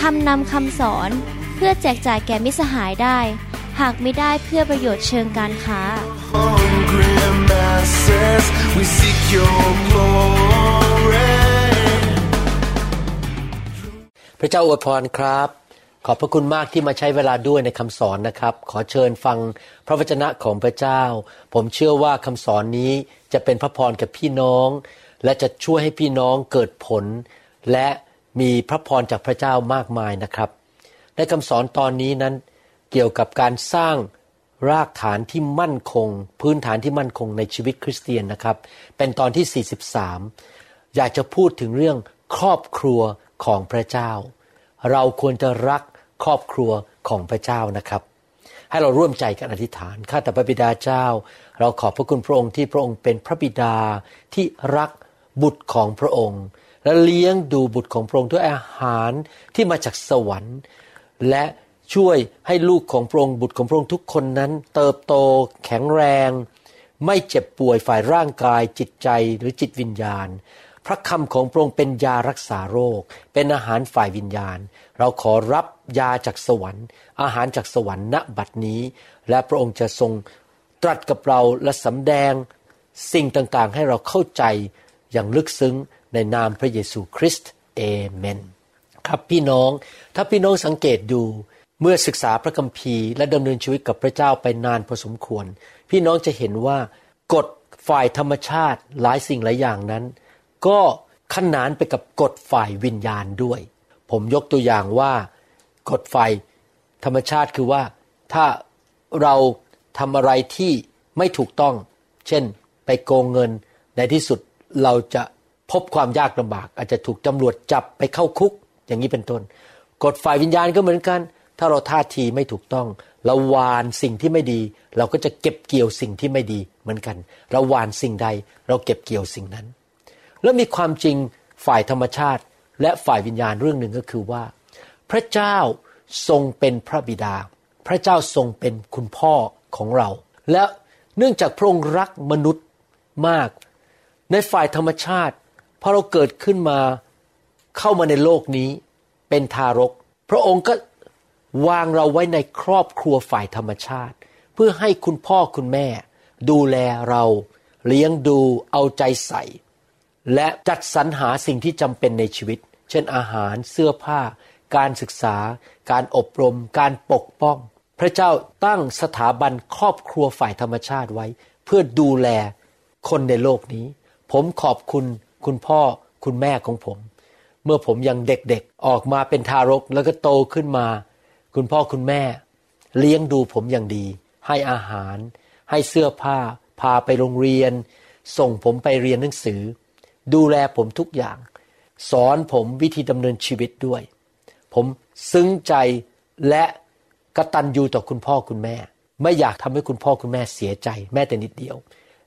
ทำนำคำสอนเพื่อแจกจ่ายแก่มิสหายได้ หากไม่ได้เพื่อประโยชน์เชิงการค้า hungry masses, we seek your glory. พระเจ้าอวยพรครับ ขอบพระคุณมากที่มาใช้เวลาด้วยในคำสอนนะครับ ขอเชิญฟังพระวจนะของพระเจ้า ผมเชื่อว่าคำสอนนี้จะเป็นพระพรกับพี่น้อง และจะช่วยให้พี่น้องเกิดผล และ มีพระพรจากพระเจ้ามากมายนะครับ ในคำสอนตอนนี้นั้นเกี่ยวกับการสร้างรากฐานที่มั่นคง พื้นฐานที่มั่นคงในชีวิตคริสเตียนนะครับ เป็นตอนที่ 43 อยากจะพูดถึงเรื่องครอบครัวของพระเจ้า เราควรจะรักครอบครัวของพระเจ้านะครับ ให้เราร่วมใจกันอธิษฐานข้าแต่พระบิดาเจ้า เราขอบพระคุณพระองค์ที่พระองค์เป็นพระบิดาที่รักบุตรของพระองค์ และเลี้ยงดูบุตรของพระองค์ด้วยอาหารที่มาจากสวรรค์ และช่วยให้ลูกของพระองค์บุตรของพระองค์ทุกคนนั้น เติบโตแข็งแรง ไม่เจ็บป่วยฝ่ายร่างกายจิตใจหรือจิตวิญญาณ พระคำของพระองค์เป็นยารักษาโรค เป็นอาหารฝ่ายวิญญาณ เราขอรับยาจากสวรรค์ อาหารจากสวรรค์ณบัดนี้ และพระองค์จะทรงตรัสกับเราและสำแดงสิ่งต่างๆ ให้เราเข้าใจอย่างลึกซึ้ง ในนามพระเยซูคริสต์เอเมนครับพี่น้องถ้าพี่น้องสังเกตดูเมื่อศึกษาพระคัมภีร์และดำเนินชีวิตกับพระเจ้าไปนานพอสมควร พี่น้องจะเห็นว่ากฎฝ่ายธรรมชาติหลายสิ่งหลายอย่างนั้น ก็ขนานไปกับกฎฝ่ายวิญญาณด้วย ผมยกตัวอย่างว่ากฎฝ่ายธรรมชาติคือว่าถ้าเราทำอะไรที่ไม่ถูกต้อง เช่น ไปโกงเงินในที่สุดเราจะ พบความยากลำบาก อาจจะถูกตำรวจจับไปเข้าคุก อย่างนี้เป็นต้นกฎฝ่ายวิญญาณก็เหมือนกัน ถ้าเราท่าทีไม่ถูกต้อง เราหวานสิ่งที่ไม่ดี เราก็จะเก็บเกี่ยวสิ่งที่ไม่ดีเหมือนกัน เราหวานสิ่งใด เราเก็บเกี่ยวสิ่งนั้น แล้วมีความจริงฝ่ายธรรมชาติ และฝ่ายวิญญาณเรื่องหนึ่งก็คือว่า พระเจ้าทรงเป็นพระบิดา พระเจ้าทรงเป็นคุณพ่อของเรา และเนื่องจากพระองค์รักมนุษย์มาก ในฝ่ายธรรมชาติ พอเราเกิดขึ้นมาเข้ามาในโลกนี้เป็นทารก พระองค์ก็วางเราไว้ในครอบครัวฝ่ายธรรมชาติ เพื่อให้คุณพ่อคุณแม่ ดูแลเราเลี้ยงดูเอาใจใส่ และจัดสรรหาสิ่งที่จำเป็นในชีวิต เช่นอาหารเสื้อผ้า การศึกษา การอบรม การปกป้อง พระเจ้าตั้งสถาบันครอบครัวฝ่ายธรรมชาติไว้ เพื่อดูแลคนในโลกนี้ ผมขอบคุณ คุณพ่อคุณแม่ของผม เมื่อผมยังเด็กๆ ออกมาเป็นทารกแล้วก็โตขึ้นมา คุณพ่อคุณแม่ เลี้ยงดูผมอย่างดี ให้อาหาร ให้เสื้อผ้า พาไปโรงเรียน ส่งผมไปเรียนหนังสือ ดูแลผมทุกอย่าง สอนผมวิธีดำเนินชีวิตด้วย ผมซึ้งใจและกระตัญญูต่อคุณพ่อคุณแม่ ไม่อยากทำให้คุณพ่อคุณแม่เสียใจ แม้แต่นิดเดียว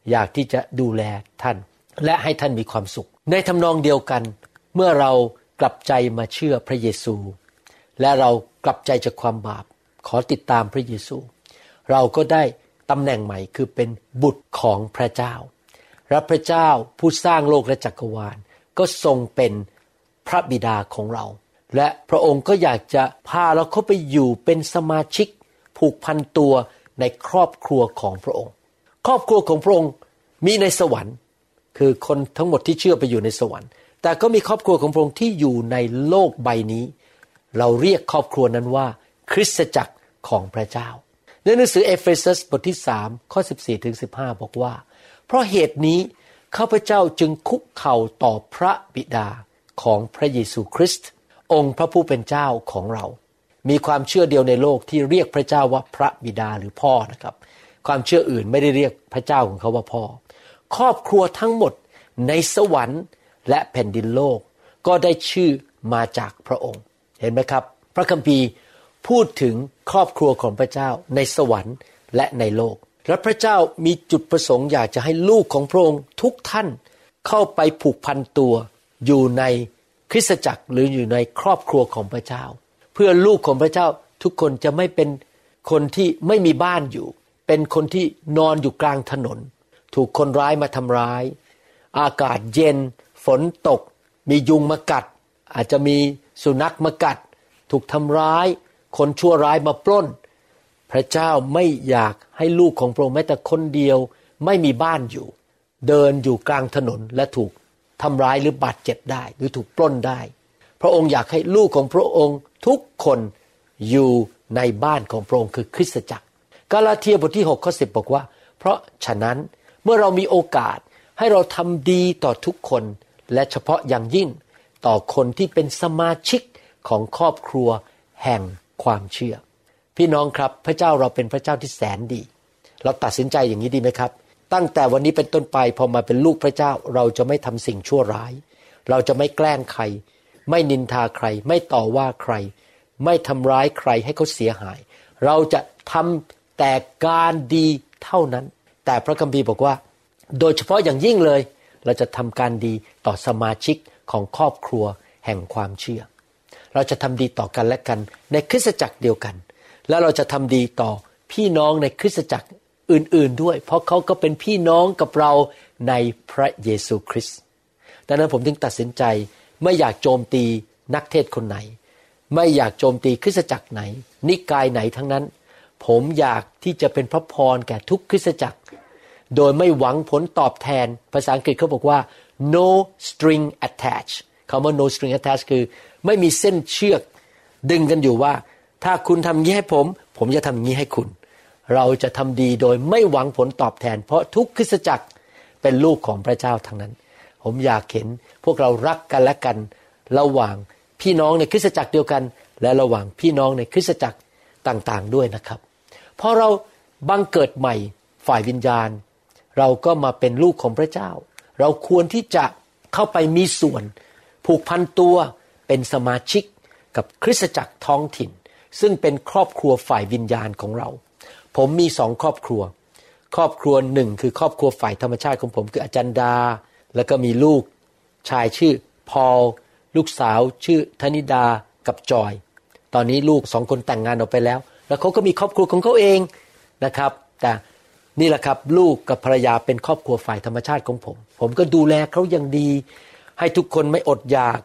อยากที่จะดูแลท่าน และให้ท่านมีความสุข ในทำนองเดียวกัน เมื่อเรากลับใจมาเชื่อพระเยซู และเรากลับใจจากความบาป ขอติดตามพระเยซู เราก็ได้ตำแหน่งใหม่คือเป็นบุตรของพระเจ้าและพระเจ้าผู้สร้างโลกและจักรวาล ก็ทรงเป็นพระบิดาของเรา และพระองค์ก็อยากจะพาเราเข้าไปอยู่เป็นสมาชิก ผูกพันตัวในครอบครัวของพระองค์ ครอบครัวของพระองค์มีในสวรรค์ คือคนทั้งหมดที่เชื่อไปอยู่ในสวรรค์ แต่ก็มีครอบครัวของพระองค์ที่อยู่ในโลกใบนี้ เราเรียกครอบครัวนั้นว่า คริสตจักรของพระเจ้า ในหนังสือเอเฟซัสบทที่3ข้อ 14ถึง15 บอกว่า เพราะเหตุนี้ข้าพเจ้าจึงคุกเข่าต่อพระบิดาของพระเยซูคริสต์องค์พระผู้เป็นเจ้าของเรา มีความเชื่อเดียวในโลกที่เรียกพระเจ้าว่าพระบิดาหรือพ่อนะครับ ความเชื่ออื่นไม่ได้เรียกพระเจ้าของเขาว่าพ่อ ครอบครัวทั้งหมดในสวรรค์และแผ่นดินโลก ก็ได้ชื่อมาจากพระองค์ เห็นไหมครับ พระคัมภีร์พูดถึงครอบครัวของพระเจ้าในสวรรค์และในโลก และพระเจ้ามีจุดประสงค์อยากจะให้ลูกของพระองค์ทุกท่านเข้าไปผูกพันตัว อยู่ในคริสตจักรหรืออยู่ในครอบครัวของพระเจ้า เพื่อลูกของพระเจ้าทุกคนจะไม่เป็นคนที่ไม่มีบ้านอยู่ เป็นคนที่นอนอยู่กลางถนน ถูกคนร้ายมาทำร้าย อากาศเย็น ฝนตก มียุงมากัด อาจจะมีสุนัขมากัด ถูกทำร้าย คนชั่วร้ายมาปล้น พระเจ้าไม่อยากให้ลูกของพระองค์แม้แต่คนเดียวไม่มีบ้านอยู่ เดินอยู่กลางถนนและถูกทำร้ายหรือบาดเจ็บได้ หรือถูกปล้นได้ พระองค์อยากให้ลูกของพระองค์ทุกคนอยู่ในบ้านของพระองค์คือคริสตจักร กาลาเทียบทที่6ข้อ10 บอกว่า เพราะฉะนั้น เมื่อเรามีโอกาสให้เราทำดีต่อทุกคน และเฉพาะอย่างยิ่งต่อคนที่เป็นสมาชิกของครอบครัวแห่งความเชื่อ พี่น้องครับพระเจ้าเราเป็นพระเจ้าที่แสนดี เราตัดสินใจอย่างนี้ดีไหมครับ ตั้งแต่วันนี้เป็นต้นไปพอมาเป็นลูกพระเจ้าเราจะไม่ทำสิ่งชั่วร้าย เราจะไม่แกล้งใคร ไม่นินทาใคร ไม่ต่อว่าใคร ไม่ทำร้ายใครให้เขาเสียหาย เราจะทำแต่การดีเท่านั้น แต่พระคัมภีร์บอกว่า โดยเฉพาะอย่างยิ่งเลย เราจะทำการดีต่อสมาชิกของครอบครัวแห่งความเชื่อ เราจะทำดีต่อกันและกัน ในคริสตจักรเดียวกัน แล้วเราจะทำดีต่อพี่น้องในคริสตจักรอื่นๆด้วย เพราะเขาก็เป็นพี่น้องกับเราในพระเยซูคริสต์ดังนั้นผมถึงตัดสินใจไม่อยากโจมตีนักเทศคนไหน ไม่อยากโจมตีคริสตจักรไหน นิกายไหนทั้งนั้น ผมอยากที่จะเป็นพระพรแก่ทุกคริสตจักร โดยไม่หวังผลตอบแทน ภาษาอังกฤษเขาบอกว่า no string attached คำว่า no string attached คือ ไม่มีเส้นเชือกดึงกันอยู่ว่า ถ้าคุณทำงี้ให้ผม ผมจะทำงี้ให้คุณ เราจะทำดีโดยไม่หวังผลตอบแทน เพราะทุกคริสตจักรเป็นลูกของพระเจ้าทั้งนั้น ผมอยากเห็นพวกเรารักกันและกันระหว่างพี่น้องในคริสตจักรเดียวกัน และระหว่างพี่น้องในคริสตจักรต่างๆด้วยนะครับพอเราบังเกิดใหม่ฝ่ายวิญญาณ เราก็มาเป็นลูกของพระเจ้า เราควรที่จะเข้าไปมีส่วน ผูกพันตัวเป็นสมาชิกกับคริสตจักรท้องถิ่น ซึ่งเป็นครอบครัวฝ่ายวิญญาณของเรา ผมมีสองครอบครัว ครอบครัวหนึ่งคือครอบครัวฝ่ายธรรมชาติของผมคืออาจารย์ดา แล้วก็มีลูกชายชื่อพอลลูกสาวชื่อธนิดากับจอย ตอนนี้ลูกสองคนแต่งงานออกไปแล้ว แล้วเขาก็มีครอบครัวของเขาเองนะครับ แต่ นี่แหละครับ ลูกกับภรรยาเป็นครอบครัวฝ่ายธรรมชาติของผม ผมก็ดูแลเขาอย่างดี ให้ทุกคนไม่อดอยาก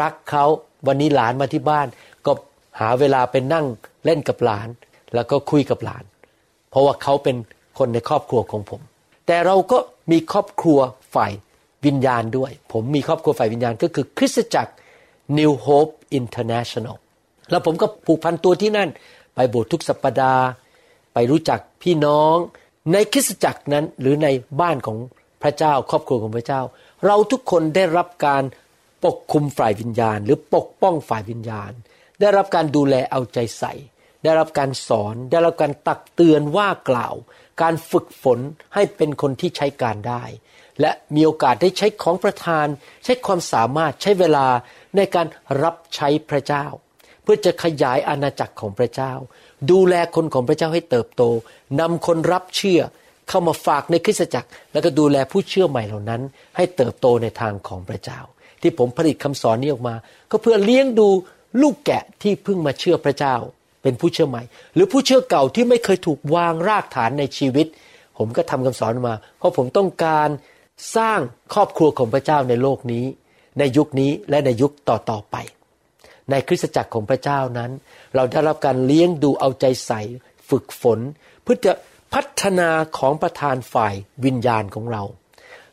รักเขาวันนี้หลานมาที่บ้าน ก็หาเวลาไปนั่งเล่นกับหลาน แล้วก็คุยกับหลาน เพราะว่าเขาเป็นคนในครอบครัวของผม แต่เราก็มีครอบครัวฝ่ายวิญญาณด้วย ผมมีครอบครัวฝ่ายวิญญาณก็คือคริสตจักร New Hope International แล้วผมก็ผูกพันตัวที่นั่น ไปโบสถ์ทุกสัปปดาห์ ไปรู้จักพี่น้อง ในคริสตจักรนั้นหรือในบ้านของพระเจ้าครอบครัวของพระเจ้า เราทุกคนได้รับการปกคุมฝ่ายวิญญาณ หรือปกป้องฝ่ายวิญญาณ ได้รับการดูแลเอาใจใส่ ได้รับการสอน ได้รับการตักเตือนว่ากล่าว การฝึกฝนให้เป็นคนที่ใช้การได้ และมีโอกาสได้ใช้ของประทาน ใช้ความสามารถใช้เวลาในการรับใช้พระเจ้า เพื่อจะขยายอาณาจักรของพระเจ้า ดูแลคนของพระเจ้าให้เติบโตนำคนรับเชื่อเข้ามาฝากในคริสตจักร แล้วก็ดูแลผู้เชื่อใหม่เหล่านั้น ให้เติบโตในทางของพระเจ้า ที่ผมผลิตคำสอนนี้ออกมา ก็เพื่อเลี้ยงดูลูกแกะที่เพิ่งมาเชื่อพระเจ้า เป็นผู้เชื่อใหม่ หรือผู้เชื่อเก่าที่ไม่เคยถูกวางรากฐานในชีวิต ผมก็ทำคำสอนมา เพราะผมต้องการสร้างครอบครัวของพระเจ้าในโลกนี้ ในยุคนี้และในยุคต่อๆไป ในคริสตจักรของพระเจ้านั้น เราได้รับการเลี้ยงดูเอาใจใส่ฝึกฝน เพื่อจะพัฒนาของประธานฝ่ายวิญญาณของเรา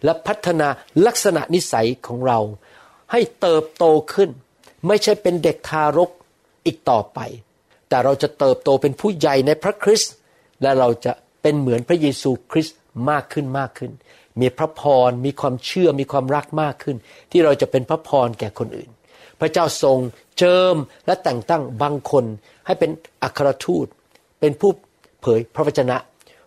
และพัฒนาลักษณะนิสัยของเรา ให้เติบโตขึ้น ไม่ใช่เป็นเด็กทารกอีกต่อไป แต่เราจะเติบโตเป็นผู้ใหญ่ในพระคริสต์และเราจะเป็นเหมือนพระเยซูคริสต์มากขึ้นมากขึ้น มีพระพรมีความเชื่อมีความรักมากขึ้น ที่เราจะเป็นพระพรแก่คนอื่น พระเจ้าทรงเจิมและแต่งตั้งบางคนให้เป็นอัครทูต เป็นผู้เผยพระวจนะ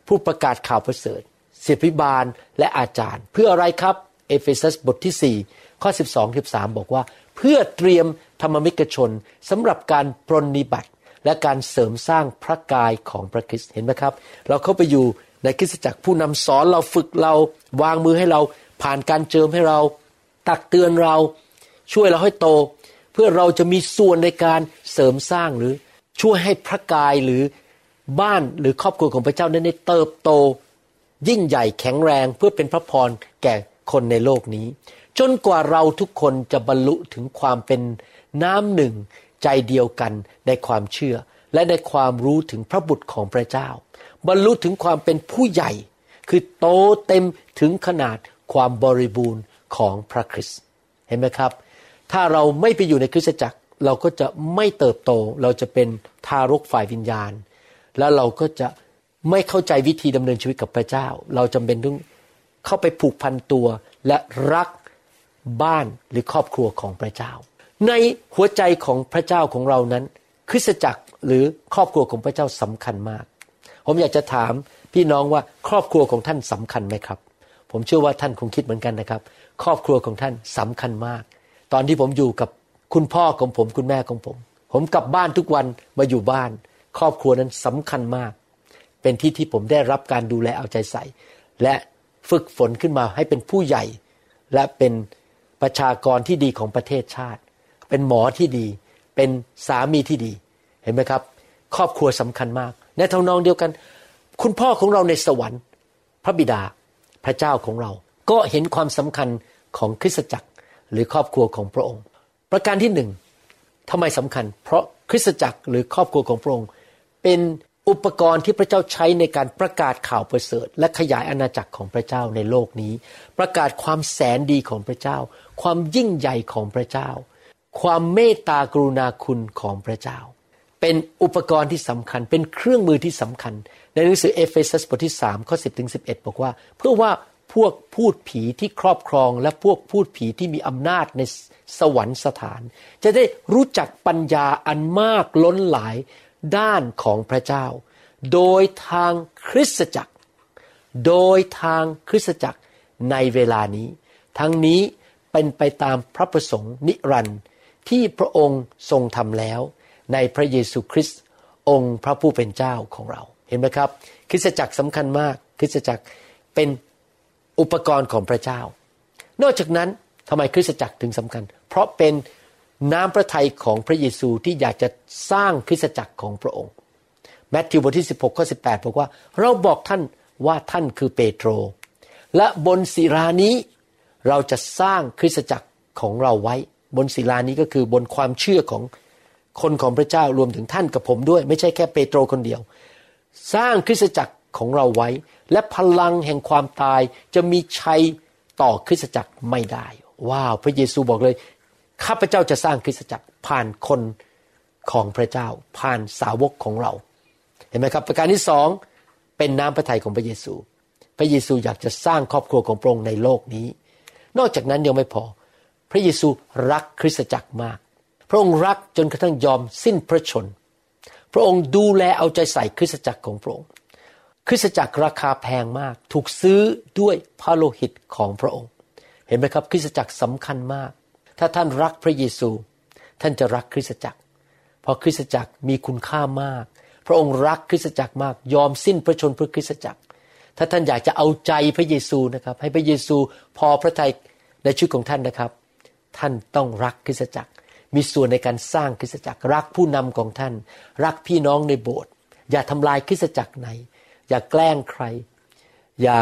ผู้ประกาศข่าวประเสริฐศิบิบาลและอาจารย์ เพื่ออะไรครับ เอเฟซัสบทที่ 4 ข้อ 12 13 บอกว่า เพื่อเตรียมธรรมมิกชนสำหรับการปรนนิบัติ และการเสริมสร้างพระกายของพระคริสต์เห็นไหมครับ เราเข้าไปอยู่ในคริสตจักรผู้นำสอนเราฝึกเราวางมือให้เราผ่านการเจิมให้เรา ตักเตือนเรา ช่วยเราให้โต เพื่อเราจะมีส่วนในการเสริมสร้างหรือช่วยให้พระกายหรือบ้านหรือครอบครัวของพระเจ้านั้นได้เติบโต ยิ่งใหญ่แข็งแรงเพื่อเป็นพระพรแก่คนในโลกนี้ จนกว่าเราทุกคนจะบรรลุถึงความเป็นน้ำหนึ่งใจเดียวกันในความเชื่อ และในความรู้ถึงพระบุตรของพระเจ้า บรรลุถึงความเป็นผู้ใหญ่ คือโตเต็มถึงขนาดความบริบูรณ์ของพระคริสต์เห็นไหมครับ ถ้าเราไม่ไปอยู่ในคริสตจักร เราก็จะไม่เติบโต เราจะเป็นทารกฝ่ายวิญญาณ แล้วเราก็จะไม่เข้าใจวิธีดำเนินชีวิตกับพระเจ้า เราจำเป็นต้องเข้าไปผูกพันตัวและรักบ้านหรือครอบครัวของพระเจ้า ในหัวใจของพระเจ้าของเรานั้น คริสตจักรหรือครอบครัวของพระเจ้าสำคัญมาก ผมอยากจะถามพี่น้องว่าครอบครัวของท่านสำคัญไหมครับ ผมเชื่อว่าท่านคงคิดเหมือนกันนะครับ ครอบครัวของท่านสำคัญมาก ตอนที่ผมอยู่กับคุณพ่อของผมคุณแม่ของผม ผมกลับบ้านทุกวันมาอยู่บ้าน ครอบครัวนั้นสำคัญมาก เป็นที่ที่ผมได้รับการดูแลเอาใจใส่ และฝึกฝนขึ้นมาให้เป็นผู้ใหญ่ และเป็นประชากรที่ดีของประเทศชาติ เป็นหมอที่ดี เป็นสามีที่ดีเห็นไหมครับ ครอบครัวสำคัญมาก ในทางนองเดียวกัน คุณพ่อของเราในสวรรค์ พระบิดาพระเจ้าของเรา ก็เห็นความสำคัญของคริสตจักร หรือครอบครัวของพระองค์ ประการที่หนึ่งทำไมสำคัญ เพราะคริสตจักรหรือครอบครัวของพระองค์ เป็นอุปกรณ์ที่พระเจ้าใช้ในการประกาศข่าวประเสริฐ และขยายอาณาจักรของพระเจ้าในโลกนี้ ประกาศความแสนดีของพระเจ้า ความยิ่งใหญ่ของพระเจ้า ความเมตตากรุณาคุณของพระเจ้า เป็นอุปกรณ์ที่สำคัญ เป็นเครื่องมือที่สำคัญ ในหนังสือเอเฟซัสบทที่3ข้อ10ถึง11 บอกว่า เพื่อว่า พวกพูดผีที่ครอบครอง และพวกพูดผีที่มีอำนาจในสวรรค์สถาน จะได้รู้จักปัญญาอันมากล้นหลายด้านของพระเจ้า โดยทางคริสตจักร โดยทางคริสตจักรในเวลานี้ ทั้งนี้เป็นไปตามพระประสงค์นิรันดร์ที่พระองค์ทรงทำแล้ว ในพระเยซูคริสต์องค์พระผู้เป็นเจ้าของเรา เห็นไหมครับ คริสตจักรสำคัญมาก คริสตจักรเป็น อุปกรณ์ของพระเจ้า นอกจากนั้นทำไมคริสตจักรถึงสำคัญ เพราะเป็นน้ำพระทัยของพระเยซูที่อยากจะสร้างคริสตจักรของพระองค์แมทธิวบทที่ 16ข้อ18 บอกว่า เราบอกท่านว่าท่านคือเปโตร และบนศิลานี้เราจะสร้างคริสตจักรของเราไว้ บนศิลานี้ก็คือบนความเชื่อของคนของพระเจ้ารวมถึงท่านกับผมด้วย ไม่ใช่แค่เปโตรคนเดียว สร้างคริสตจักร ของเราไว้ และพลังแห่งความตายจะมีชัยต่อคริสตจักรไม่ได้ ว้าว พระเยซูบอกเลยข้าพเจ้าจะสร้างคริสตจักรผ่านคนของพระเจ้า ผ่านสาวกของเรา เห็นไหมครับประการที่สองเป็นน้ำพระทัยของพระเยซู พระเยซูอยากจะสร้างครอบครัวของพระองค์ในโลกนี้ นอกจากนั้นยังไม่พอ พระเยซูรักคริสตจักรมาก พระองค์รักจนกระทั่งยอมสิ้นพระชน พระองค์ดูแลเอาใจใส่คริสตจักรของพระองค์ คริสตจักรราคาแพงมาก ถูกซื้อด้วยพระโลหิตของพระองค์ เห็นไหมครับ คริสตจักรสำคัญมาก ถ้าท่านรักพระเยซู ท่านจะรักคริสตจักร เพราะคริสตจักรมีคุณค่ามาก พระองค์รักคริสตจักรมาก ยอมสิ้นพระชนเพื่อคริสตจักร ถ้าท่านอยากจะเอาใจพระเยซูนะครับ ให้พระเยซูพอพระทัยในชีวิตของท่านนะครับ ท่านต้องรักคริสตจักร มีส่วนในการสร้างคริสตจักร รักผู้นำของท่าน รักพี่น้องในโบสถ์อย่าทำลายคริสตจักรไหน อย่าแกล้งใคร อย่า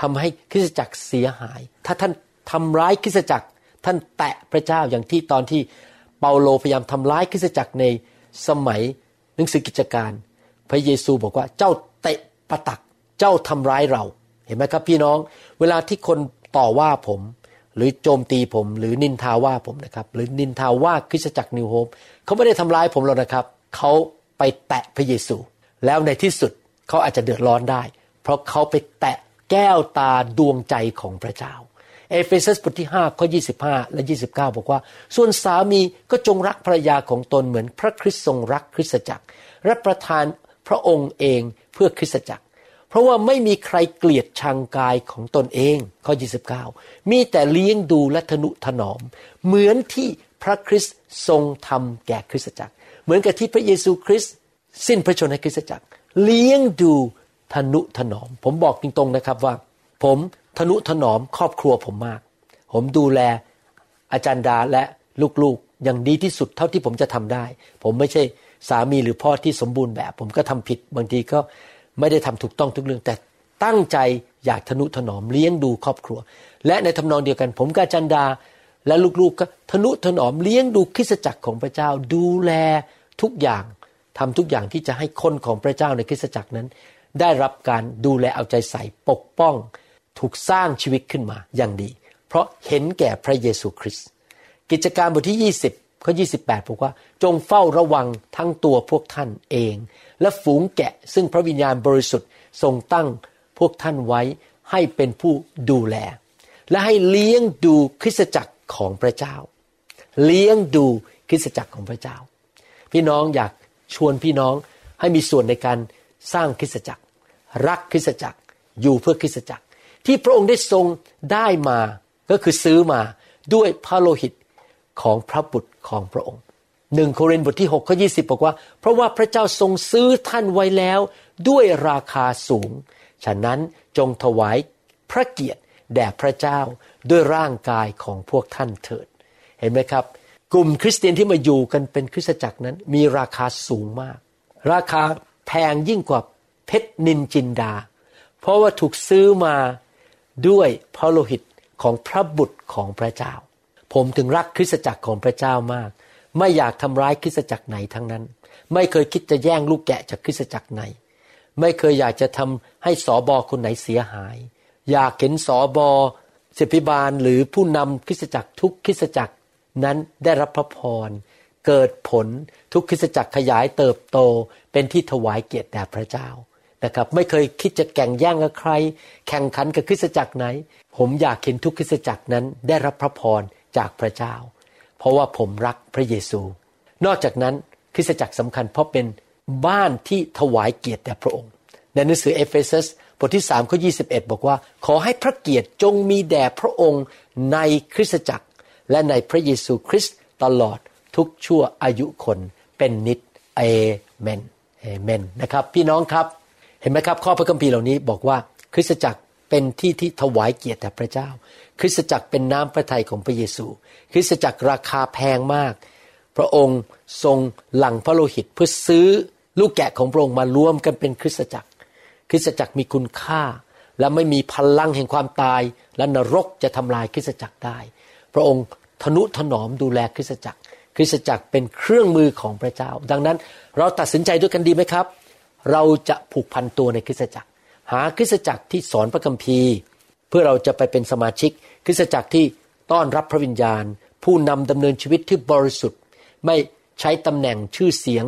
ทำให้คริสตจักรเสียหาย ถ้าท่านทำร้ายคริสตจักร ท่านแตะพระเจ้าอย่างที่ตอนที่เปาโลพยายามทำร้ายคริสตจักรในสมัยหนังสือกิจการ พระเยซูบอกว่าเจ้าเตะประตักเจ้าทำร้ายเรา เห็นไหมครับพี่น้อง เวลาที่คนต่อว่าผม หรือโจมตีผม หรือนินทาว่าผมนะครับหรือนินทาว่าคริสตจักร New Home เขาไม่ได้ทำร้ายผมหรอกนะครับเขาไปแตะพระเยซู แล้วในที่สุด เขาอาจจะเดือดร้อนได้ เพราะเขาไปแตะแก้วตาดวงใจของพระเจ้า เอเฟซัสบทที่5ข้อ25 และ 29 บอกว่า ส่วนสามีก็จงรักภรรยาของตนเหมือนพระคริสต์ทรงรักคริสตจักรและประทานพระองค์เองเพื่อคริสตจักร เพราะว่าไม่มีใครเกลียดชังกายของตนเองข้อ 29 มีแต่เลี้ยงดูและทนุถนอม เหมือนที่พระคริสต์ทรงทำแก่คริสตจักร เหมือนกับที่พระเยซูคริสต์สิ้นพระชนให้คริสตจักร เลี้ยงดูทนุถนอม ผมบอกตรงๆนะครับว่า ผมทนุถนอมครอบครัวผมมาก ผมดูแลอาจารย์ดาและลูกๆ อย่างดีที่สุดเท่าที่ผมจะทำได้ ผมไม่ใช่สามีหรือพ่อที่สมบูรณ์แบบ ผมก็ทำผิดบางทีก็ไม่ได้ทำถูกต้องทุกเรื่อง แต่ตั้งใจอยากทนุถนอมเลี้ยงดูครอบครัว และในทำนองเดียวกัน ผมกับอาจารย์ดา และลูกๆก็ทนุถนอมเลี้ยงดูคริสตจักรของพระเจ้าดูแลทุกอย่าง ทำทุกอย่างที่จะให้คนของพระเจ้าในคริสตจักรนั้น ได้รับการดูแลเอาใจใส่ปกป้อง ถูกสร้างชีวิตขึ้นมาอย่างดี เพราะเห็นแก่พระเยซูคริสต์กิจการบทที่ 20ข้อ28บอกว่า จงเฝ้าระวังทั้งตัวพวกท่านเอง และฝูงแกะซึ่งพระวิญญาณบริสุทธิ์ทรงตั้งพวกท่านไว้ให้เป็นผู้ดูแล และให้เลี้ยงดูคริสตจักรของพระเจ้า เลี้ยงดูคริสตจักรของพระเจ้า พี่น้องอยาก ชวนพี่น้องให้มีส่วนในการสร้างคริสตจักร รักคริสตจักรอยู่เพื่อคริสตจักร ที่พระองค์ได้ทรงได้มาก็คือซื้อมาด้วยพระโลหิตของพระบุตรของพระองค์หนึ่งโครินธ์บทที่6ข้อยีบอกว่า เพราะว่าพระเจ้าทรงซื้อท่านไว้แล้วด้วยราคาสูง ฉะนั้นจงถวายพระเกียรติแด่พระเจ้าด้วยร่างกายของพวกท่านเถิด เห็นไหมครับ กลุ่มคริสเตียนที่มาอยู่กันเป็นคริสตจักรนั้น มีราคาสูงมาก ราคาแพงยิ่งกว่าเพชรนินจินดา เพราะว่าถูกซื้อมาด้วยพระโลหิตของพระบุตรของพระเจ้า ผมถึงรักคริสตจักรของพระเจ้ามาก ไม่อยากทำร้ายคริสตจักรไหนทั้งนั้น ไม่เคยคิดจะแย่งลูกแกะจากคริสตจักรไหน ไม่เคยอยากจะทำให้สอบอคนไหนเสียหาย อยากเห็นสอบอศิพิบาลหรือผู้นำคริสตจักรทุกคริสตจักร นั้นได้รับพระพร เกิดผลทุกคริสจักรขยายเติบโตเป็นที่ถวายเกียรติแด่พระเจ้านะครับไม่เคยคิดจะแข่งแย่งกับใคร แข่งขันกับคริสตจักรไหน ผมอยากเห็นทุกคริสตจักรนั้นได้รับพระพรจากพระเจ้า เพราะว่าผมรักพระเยซู นอกจากนั้นคริสตจักรสำคัญเพราะเป็นบ้านที่ถวายเกียรติแด่พระองค์ ในหนังสือเอเฟซัสบทที่3ข้อ21 บอกว่า ขอให้พระเกียรติจงมีแด่พระองค์ในคริสตจักร และในพระเยซูคริสต์ตลอดทุกชั่วอายุคนเป็นนิดเอเมนเอเมนนะครับ พี่น้องครับเห็นไหมครับ ข้อพระคัมภีร์เหล่านี้บอกว่าคริสตจักรเป็นที่ที่ถวายเกียรติแด่พระเจ้า คริสตจักรเป็นน้ำพระทัยของพระเยซู คริสตจักรราคาแพงมาก พระองค์ทรงหลั่งพระโลหิตเพื่อซื้อลูกแกะของพระองค์มารวมกันเป็นคริสตจักร คริสตจักรมีคุณค่า และไม่มีพลังแห่งความตาย และนรกจะทำลายคริสตจักรได้ พระองค์ทนุถนอมดูแลคริสตจักร คริสตจักรเป็นเครื่องมือของพระเจ้า ดังนั้นเราตัดสินใจด้วยกันดีไหมครับ เราจะผูกพันตัวในคริสตจักร หาคริสตจักรที่สอนพระคัมภีร์ เพื่อเราจะไปเป็นสมาชิก คริสตจักรที่ต้อนรับพระวิญญาณ ผู้นำดำเนินชีวิตที่บริสุทธิ์ ไม่ใช้ตำแหน่งชื่อเสียง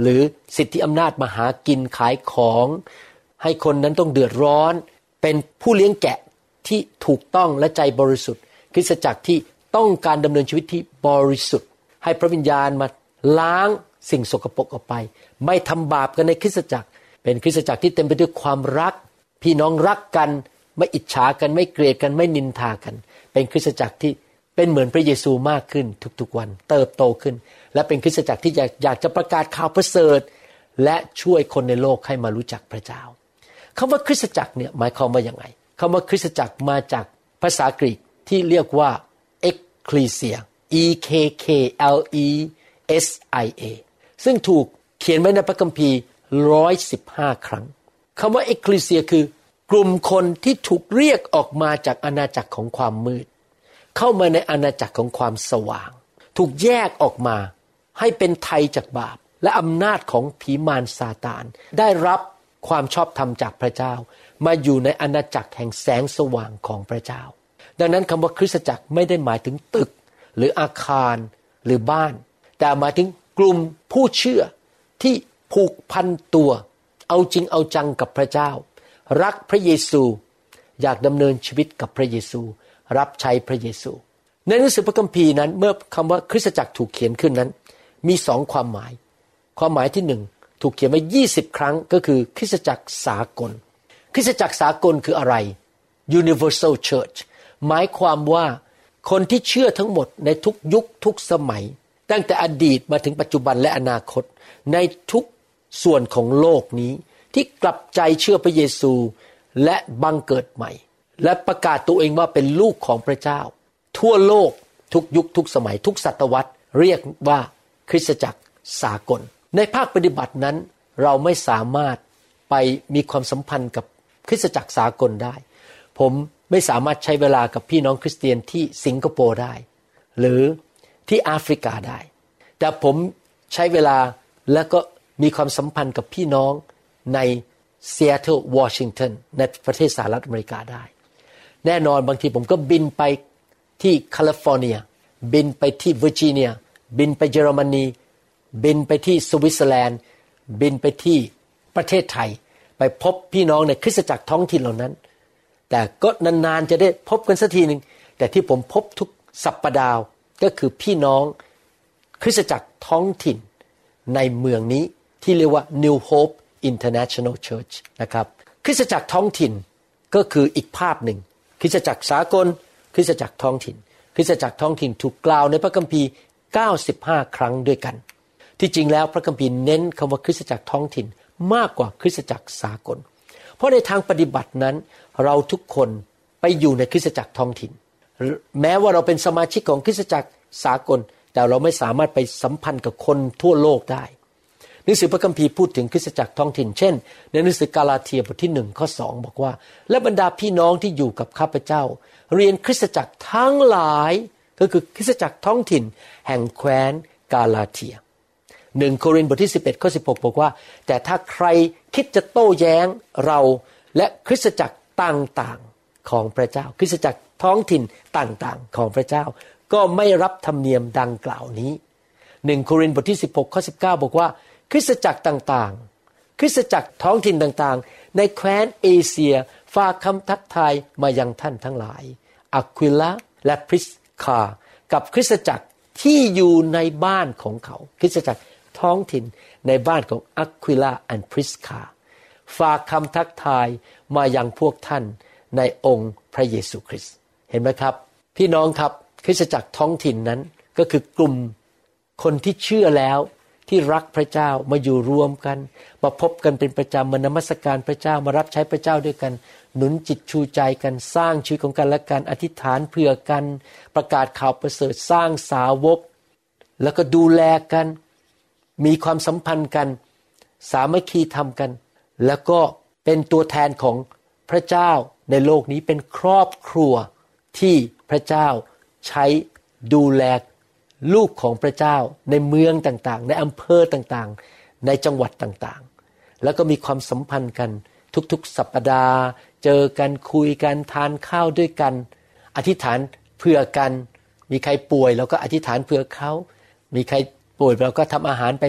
หรือสิทธิอำนาจมาหากินขายของ ให้คนนั้นต้องเดือดร้อน เป็นผู้เลี้ยงแกะที่ถูกต้องและใจบริสุทธิ์ ริสตจักรที่ต้องการดำเนินชีวิตที่บริสุทธิ์ ให้พระวิญญาณมาล้างสิ่งสกปรกออกไป ไม่ทำบาปกันในคริสตจักร เป็นคริสตจักรที่เต็มไปด้วยความรัก พี่น้องรักกัน ไม่อิจฉากันไม่เกลียดกันไม่นินทากัน เป็นคริสตจักรที่เป็นเหมือนพระเยซูมากขึ้นทุกๆวัน เติบโตขึ้น และเป็นคริสตจักรที่อยากอยากจะประกาศข่าวประเสริฐ และช่วยคนในโลกให้มารู้จักพระเจ้าคำว่าคริสตจักรเนี่ยหมายความว่าอย่างไงคำว่าคริสตจักรมาจากภาษากรีก ที่เรียกว่า ecclesia e k k l e s i a ซึ่งถูกเขียนไว้ในพระคัมภีร์ร้อยสิบห้าครั้งคำว่า ecclesia คือกลุ่มคนที่ถูกเรียกออกมาจากอาณาจักรของความมืด เข้ามาในอาณาจักรของความสว่าง ถูกแยกออกมา ให้เป็นไทยจากบาป และอำนาจของผีมารซาตาน ได้รับความชอบธรรมจากพระเจ้า มาอยู่ในอาณาจักรแห่งแสงสว่างของพระเจ้า ดังนั้นคำว่าคริสตจักรไม่ได้หมายถึงตึก หรืออาคารหรือบ้าน แต่หมายถึงกลุ่มผู้เชื่อที่ผูกพันตัว เอาจริงเอาจังกับพระเจ้า รักพระเยซู อยากดำเนินชีวิตกับพระเยซู รับใช้พระเยซู ในหนังสือพระคัมภีร์นั้น เมื่อคำว่าคริสตจักรถูกเขียนขึ้นนั้น มีสองความหมาย ความหมายที่หนึ่งถูกเขียนไว้20 ครั้งก็คือคริสตจักรสากล คริสตจักรสากลคืออะไร Universal Church หมายความว่าคนที่เชื่อทั้งหมดในทุกยุคทุกสมัย ตั้งแต่อดีตมาถึงปัจจุบันและอนาคต ในทุกส่วนของโลกนี้ ที่กลับใจเชื่อพระเยซูและบังเกิดใหม่ และประกาศตัวเองว่าเป็นลูกของพระเจ้า ทั่วโลกทุกยุคทุกสมัยทุกศตวรรษ เรียกว่าคริสตจักรสากล ในภาคปฏิบัตินั้นเราไม่สามารถไปมีความสัมพันธ์กับคริสตจักรสากลได้ ผม ไม่สามารถใช้เวลากับพี่น้องคริสเตียนที่สิงคโปร์ได้ หรือที่แอฟริกาได้ แต่ผมใช้เวลาแล้วก็มีความสัมพันธ์กับพี่น้องในเซีแอตเทิลวอชิงตันในประเทศสหรัฐอเมริกาได้ แน่นอนบางทีผมก็บินไปที่แคลิฟอร์เนีย บินไปที่เวอร์จิเนีย บินไปเยอรมนี บินไปที่สวิตเซอร์แลนด์ บินไปที่ประเทศไทย ไปพบพี่น้องในคริสตจักรท้องถิ่นเหล่านั้น แต่ก็นานๆจะได้พบกันสักทีหนึ่งแต่ที่ผมพบทุกสัปปดาห์ก็คือพี่น้องคริสตจักรท้องถิ่นในเมืองนี้ที่เรียกว่า New Hope International Church นะครับคริสตจักรท้องถิ่นก็คืออีกภาพหนึ่ง คริสตจักรสากล คริสตจักรท้องถิ่น คริสตจักรท้องถิ่นถูกกล่าวในพระคัมภีร์ 95 ครั้งด้วยกัน ที่จริงแล้วพระคัมภีร์เน้นคำว่าคริสตจักรท้องถิ่นมากกว่าคริสตจักรสากล เพราะในทางปฏิบัตินั้น เราทุกคนไปอยู่ในคริสตจักรท้องถิ่น แม้ว่าเราเป็นสมาชิกของคริสตจักรสากล แต่เราไม่สามารถไปสัมพันธ์กับคนทั่วโลกได้หนังสือพระคัมภีร์พูดถึงคริสตจักรท้องถิ่น เช่น ในหนังสือกาลาเทียบทที่หนึ่งข้อสองบอกว่า และบรรดาพี่น้องที่อยู่กับข้าพเจ้า เรียนคริสตจักรทั้งหลายก็คือคริสตจักรท้องถิ่น แห่งแคว้นกาลาเทียหนึ่งโครินธ์บทที่ 11 ข้อ 16 บอกว่า แต่ถ้าใครคิดจะโต้แย้งเราและคริสตจักร ต่างๆของพระเจ้า คริสตจักรท้องถิ่นต่างๆของพระเจ้า ก็ไม่รับธรรมเนียมดังกล่าวนี้หนึ่งโครินธ์บทที่ 16ข้อ19 บอกว่า คริสตจักรต่างๆ คริสตจักรท้องถิ่นต่างๆ ในแคว้นเอเชียฝากคำทักทายมายังท่านทั้งหลายอะควิละและพริสคากับคริสตจักรที่อยู่ในบ้านของเขา คริสตจักรท้องถิ่นในบ้านของอะควิลาและพริสคา ฝากคำทักทายมายังพวกท่านในองค์พระเยซูคริสต์เห็นไหมครับ พี่น้องครับคริสตจักรท้องถิ่นนั้นก็คือกลุ่มคนที่เชื่อแล้วที่รักพระเจ้ามาอยู่รวมกัน มาพบกันเป็นประจำมานมัสการพระเจ้ามารับใช้พระเจ้าด้วยกัน หนุนจิตชูใจกันสร้างชีวิตของกันและกันอธิษฐานเพื่อกัน ประกาศข่าวประเสริฐสร้างสาวก แล้วก็ดูแลกัน มีความสัมพันธ์กัน สามัคคีทำกัน แล้วก็เป็นตัวแทนของพระเจ้าในโลกนี้เป็นครอบครัวที่พระเจ้าใช้ดูแลลูกของพระเจ้าในเมืองต่างๆ ในอำเภอต่างๆ ในจังหวัดต่างๆ แล้วก็มีความสัมพันธ์กันทุกๆ สัปปดาห์ เจอกันคุยกันทานข้าวด้วยกัน อธิษฐานเพื่อกัน มีใครป่วยเราก็อธิษฐานเพื่อเขา มีใครป่วยเราก็ทำอาหารไป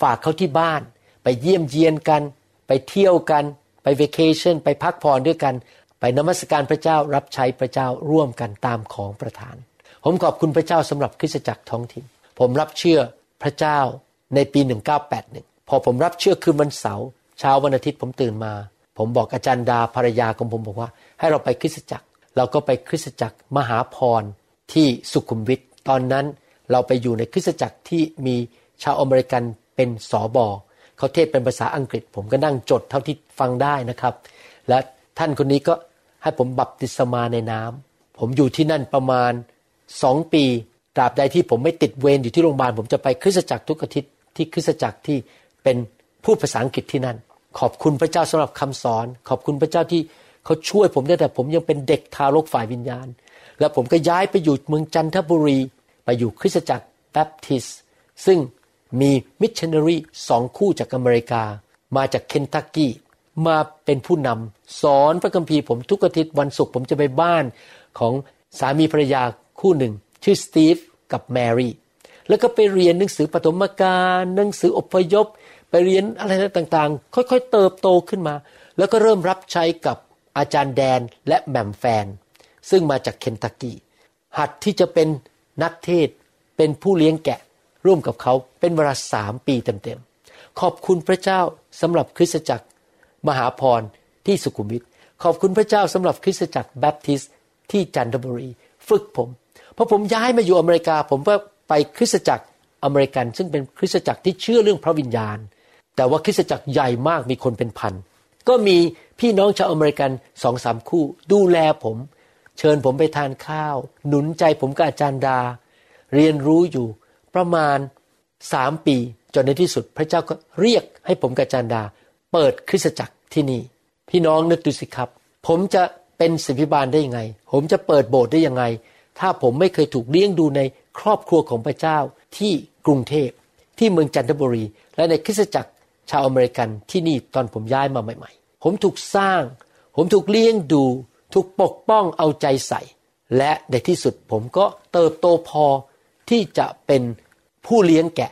ฝากเขาที่บ้าน ไปเยี่ยมเยียนกัน ไปเที่ยวกัน ไปเวกชั่นไปพักผ่อนด้วยกัน ไปนมัสการพระเจ้ารับใช้พระเจ้าร่วมกันตามของประทาน ผมขอบคุณพระเจ้าสำหรับคริสตจักรท้องถิ่น ผมรับเชื่อพระเจ้าในปี 1981 พอผมรับเชื่อคืนวันเสาร์เช้าวันอาทิตย์ผมตื่นมา ผมบอกอาจารย์ดาภรรยาของผมบอกว่า ให้เราไปคริสตจักร เราก็ไปคริสตจักรมหาพรที่สุขุมวิทตอนนั้นเราไปอยู่ในคริสตจักรที่มีชาวอเมริกันเป็นสอบอ เขาเทศเป็นภาษาอังกฤษ ผมก็นั่งจดเท่าที่ฟังได้นะครับ และท่านคนนี้ก็ให้ผมบัพติศมาในน้ำผมอยู่ที่นั่นประมาณสองปีตราบใดที่ผมไม่ติดเวรอยู่ที่โรงพยาบาล ผมจะไปคริสตจักรทุกอาทิตย์ที่คริสตจักรที่เป็นพูดภาษาอังกฤษที่นั่น ขอบคุณพระเจ้าสำหรับคำสอน ขอบคุณพระเจ้าที่เขาช่วยผมได้แต่ผมยังเป็นเด็กทารกฝ่ายวิญญาณ แล้วผมก็ย้ายไปอยู่เมืองจันทบุรี ไปอยู่คริสตจักรแบปทิสต์ซึ่ง มีมิชชันนารีสองคู่จากอเมริกา มาจากเคนทักกี้มาเป็นผู้นำสอนพระคัมภีร์ผมทุกอาทิตย์วันศุกร์ผมจะไปบ้านของสามีภรรยาคู่หนึ่ง ชื่อสตีฟกับแมรี่แล้วก็ไปเรียนหนังสือปฐมกาลหนังสืออพยพ ไปเรียนอะไรต่างๆ ค่อยๆ เติบโตขึ้นมา แล้วก็เริ่มรับใช้กับอาจารย์แดนและแหม่มแฟน ซึ่งมาจากเคนทักกี้หัดที่จะเป็นนักเทศเป็นผู้เลี้ยงแกะ ร่วมกับเขาเป็นเวลาสามปีเต็มๆ ขอบคุณพระเจ้าสำหรับคริสตจักร มหาพรที่สุขุมวิทขอบคุณพระเจ้าสำหรับคริสตจักรแบปทิสที่จันทบุรี ฝึกผมพอผมย้ายมาอยู่อเมริกา ผมก็ไปคริสตจักรอเมริกัน ซึ่งเป็นคริสตจักรที่เชื่อเรื่องพระวิญญาณ แต่ว่าคริสตจักรใหญ่มากมีคนเป็นพันก็มีพี่น้องชาวอเมริกันสองสามคู่ ดูแลผม เชิญผมไปทานข้าว หนุนใจผมกับอาจารย์ดา เรียนรู้อยู่ ประมาณสามปีจนในที่สุดพระเจ้าก็เรียกให้ผมกับอาจารย์ดา เปิดคริสตจักรที่นี่ พี่น้องนึกดูสิครับ ผมจะเป็นศิพิบาลได้ยังไง ผมจะเปิดโบสถ์ได้ยังไง ถ้าผมไม่เคยถูกเลี้ยงดูในครอบครัวของพระเจ้าที่กรุงเทพที่เมืองจันทบุรี และในคริสตจักรชาวอเมริกันที่นี่ตอนผมย้ายมาใหม่ ๆ ผมถูกสร้าง ผมถูกเลี้ยงดู ถูกปกป้องเอาใจใส่ และในที่สุดผมก็เติบโตพอที่จะเป็น ผู้เลี้ยงแกะ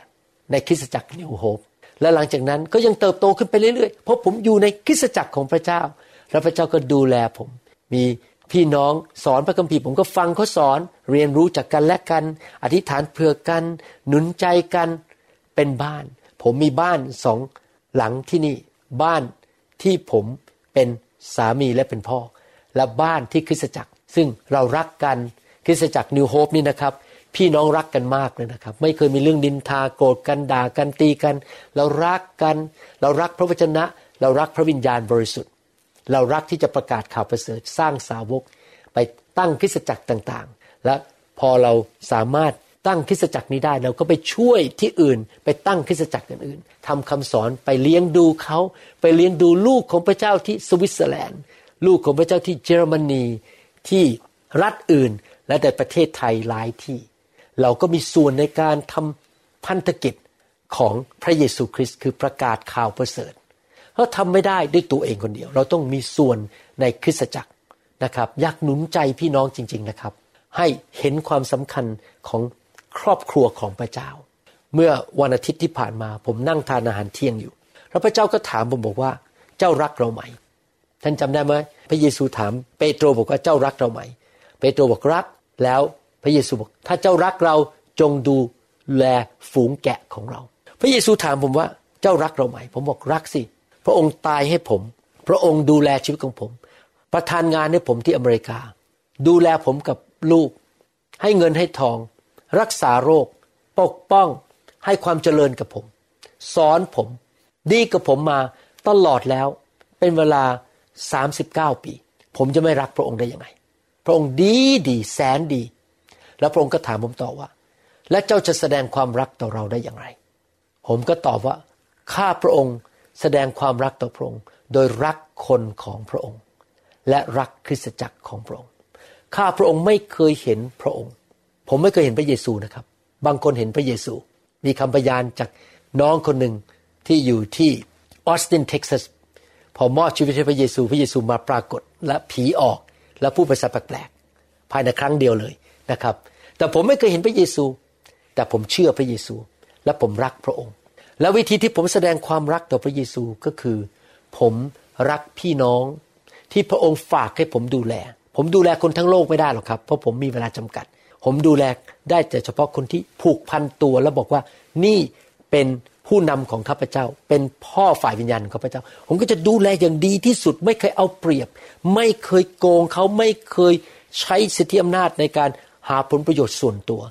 ในคริสตจักรนิวโฮปและหลังจากนั้นก็ยังเติบโตขึ้นไปเรื่อยๆ เพราะผมอยู่ในคริสตจักรของพระเจ้า แล้วพระเจ้าก็ดูแลผม มีพี่น้องสอนพระคัมภีร์ผมก็ฟังเขาสอนเรียนรู้จากกันและกัน อธิษฐานเผื่อกัน หนุนใจกันเป็นบ้าน ผมมีบ้านสองหลังที่นี่บ้านที่ผมเป็นสามีและเป็นพ่อ และบ้านที่คริสตจักร ซึ่งเรารักกันคริสตจักรนิวโฮปนี่นะครับ พี่น้องรักกันมากเลยนะครับ ไม่เคยมีเรื่องดินทาโกรธกันด่ากันตีกัน เรารักกัน เรารักพระวจนะ เรารักพระวิญญาณบริสุทธิ์ เรารักที่จะประกาศข่าวประเสริฐสร้างสาวก ไปตั้งคริสตจักรต่างๆ และพอเราสามารถตั้งคริสตจักรนี้ได้เราก็ไปช่วยที่อื่น ไปตั้งคริสตจักรอื่นๆทำคำสอนไปเลี้ยงดูเขาไปเลี้ยงดูลูกของพระเจ้าที่สวิตเซอร์แลนด์ ลูกของพระเจ้าที่เยอรมนีที่รัฐอื่นและในประเทศไทยหลายที่ เราก็มีส่วนในการทำพันธกิจของพระเยซูคริสต์คือประกาศข่าวประเสริฐเราทำไม่ได้ด้วยตัวเองคนเดียว เราต้องมีส่วนในคริสตจักรนะครับ อยากหนุนใจพี่น้องจริง ๆนะครับ ให้เห็นความสำคัญของครอบครัวของพระเจ้า เมื่อวันอาทิตย์ที่ผ่านมา ผมนั่งทานอาหารเที่ยงอยู่ แล้วพระเจ้าก็ถามผมบอกว่า เจ้ารักเราไหม ท่านจำได้ไหมพระเยซูถามเปโตรบอกว่าเจ้ารักเราไหม เปโตรบอกรัก แล้ว พระเยซูบอกถ้าเจ้ารักเราจงดูแลฝูงแกะของเรา พระเยซูถามผมว่าเจ้ารักเราไหม ผมบอกรักสิ พระองค์ตายให้ผม พระองค์ดูแลชีวิตของผม ประทานงานให้ผมที่อเมริกา ดูแลผมกับลูก ให้เงินให้ทอง รักษาโรค ปกป้อง ให้ความเจริญกับผม สอนผม ดีกับผมมาตลอดแล้ว เป็นเวลา 39 ปี ผมจะไม่รักพระองค์ได้ยังไง พระองค์ดีดีแสนดี แล้วพระองค์ก็ถามผมต่อว่า และเจ้าจะแสดงความรักต่อเราได้อย่างไร ผมก็ตอบว่าข้าพระองค์แสดงความรักต่อพระองค์ โดยรักคนของพระองค์ และรักคริสตจักรของพระองค์ข้าพระองค์ไม่เคยเห็นพระองค์ ผมไม่เคยเห็นพระเยซูนะครับ บางคนเห็นพระเยซู มีคำพยานจากน้องคนหนึ่งที่อยู่ที่ออสตินเท็กซัสพอมอบชีวิตให้พระเยซู พระเยซูมาปรากฏและผีออกและพูดภาษาแปลกๆภายในครั้งเดียวเลย นะครับ แต่ผมไม่เคยเห็นพระเยซู แต่ผมเชื่อพระเยซู และผมรักพระองค์ และวิธีที่ผมแสดงความรักต่อพระเยซูก็คือ ผมรักพี่น้องที่พระองค์ฝากให้ผมดูแล ผมดูแลคนทั้งโลกไม่ได้หรอกครับ เพราะผมมีเวลาจำกัด ผมดูแลได้แต่เฉพาะคนที่ผูกพันตัวแล้วบอกว่านี่เป็นผู้นำของข้าพเจ้า เป็นพ่อฝ่ายวิญญาณของข้าพเจ้า ผมก็จะดูแลอย่างดีที่สุด ไม่เคยเอาเปรียบ ไม่เคยโกงเขาไม่เคยใช้สิทธิอำนาจในการ หาผลประโยชน์ส่วนตัว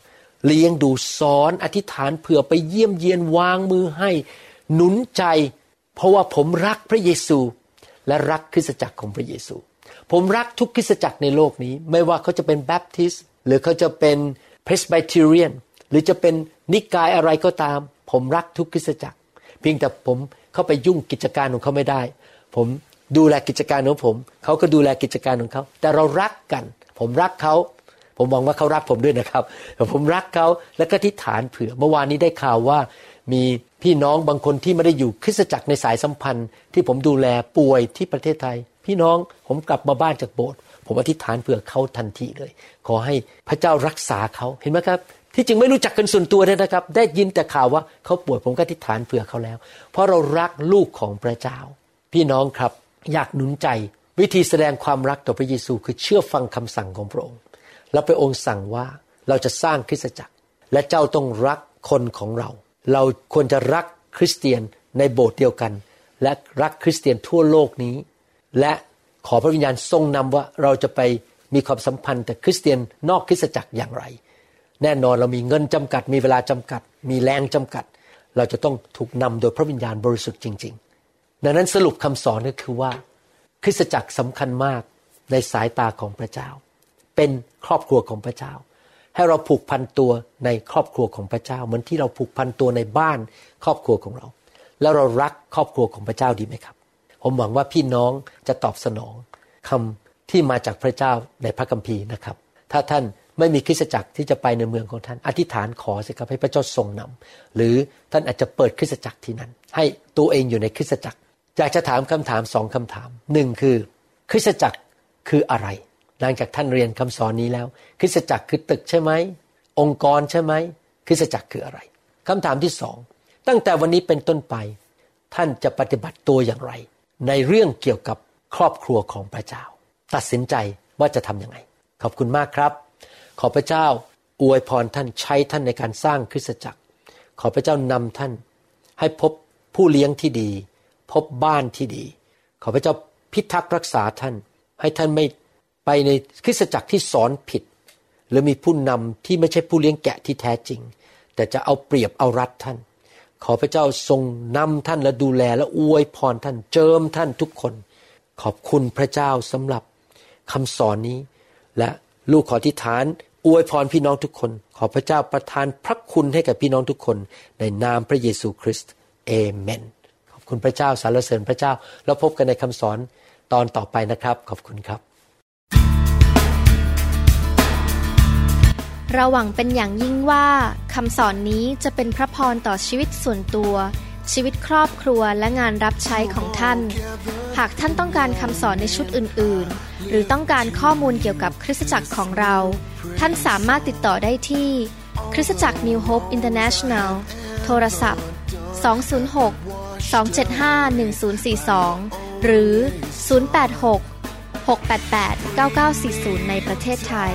เลี้ยงดูสอนอธิษฐานเผื่อไปเยี่ยมเยียนวางมือให้ หนุนใจ เพราะว่าผมรักพระเยซู และรักคริสตจักรของพระเยซู ผมรักทุกคริสตจักรในโลกนี้ ไม่ว่าเขาจะเป็นแบปทิสหรือเขาจะเป็นเพรสไบเทเรียนหรือจะเป็นนิกายอะไรก็ตาม ผมรักทุกคริสตจักร เพียงแต่ผมเข้าไปยุ่งกิจการของเขาไม่ได้ ผมดูแลกิจการของผม เขาก็ดูแลกิจการของเขา แต่เรารักกัน ผมรักเขา ผมมองว่าเขารักผมด้วยนะครับ ผมรักเขาและก็ทิฏฐานเผื่อ เมื่อวานนี้ได้ข่าวว่า มีพี่น้องบางคนที่ไม่ได้อยู่คริสตจักรในสายสัมพันธ์ ที่ผมดูแลป่วยที่ประเทศไทย พี่น้องผมกลับมาบ้านจากโบสถ์ผมอธิษฐานเผื่อเขาทันทีเลย ขอให้พระเจ้ารักษาเขาเห็นไหมครับ ที่จริงไม่รู้จักกันส่วนตัวเลยนะครับ ได้ยินแต่ข่าวว่าเขาป่วยผมก็อธิษฐานเผื่อเขาแล้ว เพราะเรารักลูกของพระเจ้า พี่น้องครับอยากหนุนใจวิธีแสดงความรักต่อพระเยซูคือเชื่อฟังคำสั่งของพระองค์ แล้วพระองค์สั่งว่าเราจะสร้างคริสตจักร และเจ้าต้องรักคนของเรา เราควรจะรักคริสเตียนในโบสถ์เดียวกัน และรักคริสเตียนทั่วโลกนี้ และขอพระวิญญาณทรงนำว่าเราจะไปมีความสัมพันธ์แต่คริสเตียนนอกคริสตจักรอย่างไร แน่นอนเรามีเงินจำกัด มีเวลาจำกัด มีแรงจำกัด เราจะต้องถูกนำโดยพระวิญญาณบริสุทธิ์จริง ๆ ดังนั้นสรุปคำสอนก็คือว่า คริสตจักรสำคัญมากในสายตาของพระเจ้า เป็นครอบครัวของพระเจ้า ให้เราผูกพันตัวในครอบครัวของพระเจ้า เหมือนที่เราผูกพันตัวในบ้านครอบครัวของเรา แล้วเรารักครอบครัวของพระเจ้าดีไหมครับ ผมหวังว่าพี่น้องจะตอบสนองคำที่มาจากพระเจ้าในพระคัมภีร์นะครับ ถ้าท่านไม่มีคริสตจักรที่จะไปในเมืองของท่าน อธิษฐานขอสิครับให้พระเจ้าทรงนำหรือท่านอาจจะเปิดคริสตจักรที่นั้น ให้ตัวเองอยู่ในคริสตจักร อยากจะถามคำถามสองคำถามหนึ่งคือ คริสตจักรคืออะไร หลังจากท่านเรียนคำสอนนี้แล้ว คริสตจักรคือตึกใช่ไหม องค์กรใช่ไหม คริสตจักรคืออะไรคำถามที่สอง ตั้งแต่วันนี้เป็นต้นไป ท่านจะปฏิบัติตัวอย่างไร ในเรื่องเกี่ยวกับครอบครัวของพระเจ้า ตัดสินใจว่าจะทำยังไง ขอบคุณมากครับ ขอพระเจ้าอวยพรท่านใช้ท่านในการสร้างคริสตจักร ขอพระเจ้านำท่าน ให้พบผู้เลี้ยงที่ดี พบบ้านที่ดี ขอพระเจ้าพิทักษ์รักษาท่าน ให้ท่านไม่ ไปในคริสตจักรที่สอนผิด หรือมีผู้นำที่ไม่ใช่ผู้เลี้ยงแกะที่แท้จริง แต่จะเอาเปรียบเอารัดท่าน ขอพระเจ้าทรงนำท่านและดูแลและอวยพรท่านเจิมท่านทุกคน ขอบคุณพระเจ้าสำหรับคำสอนนี้ และลูกขอทิฐานอวยพรพี่น้องทุกคน ขอพระเจ้าประทานพระคุณให้กับพี่น้องทุกคน ในนามพระเยซูคริสต์เอเมนขอบคุณพระเจ้าสรรเสริญพระเจ้า แล้วพบกันในคำสอนตอนต่อไปนะครับ ขอบคุณครับ เราหวังเป็นอย่างยิ่งว่าคำสอนนี้จะเป็นพระพรต่อชีวิตส่วนตัว ชีวิตครอบครัวและงานรับใช้ของท่าน หากท่านต้องการคำสอนในชุดอื่น ๆ หรือต้องการข้อมูลเกี่ยวกับคริสตจักรของเรา ท่านสามารถติดต่อได้ที่ คริสตจักร New Hope International โทรศัพท์ 206 275 1042 หรือ 086 688 9940 ในประเทศไทย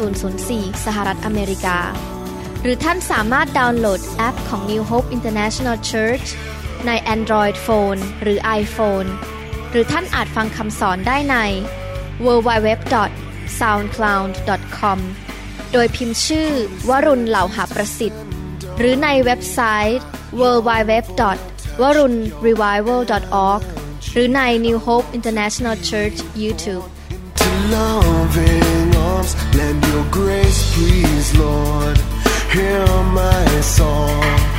98004 สหรัฐอเมริกา หรือท่านสามารถดาวน์โหลดแอปของ New Hope International Church ใน Android Phone หรือ iPhone หรือท่านอาจฟังคำสอนได้ใน www.soundcloud.com โดยพิมพ์ชื่อ วรุณเหล่าหาประสิทธิ์ หรือในเว็บไซต์ www.warunrevival.org หรือใน New Hope International Church YouTube to loving arms. Lend your grace, please, Lord. Hear my song.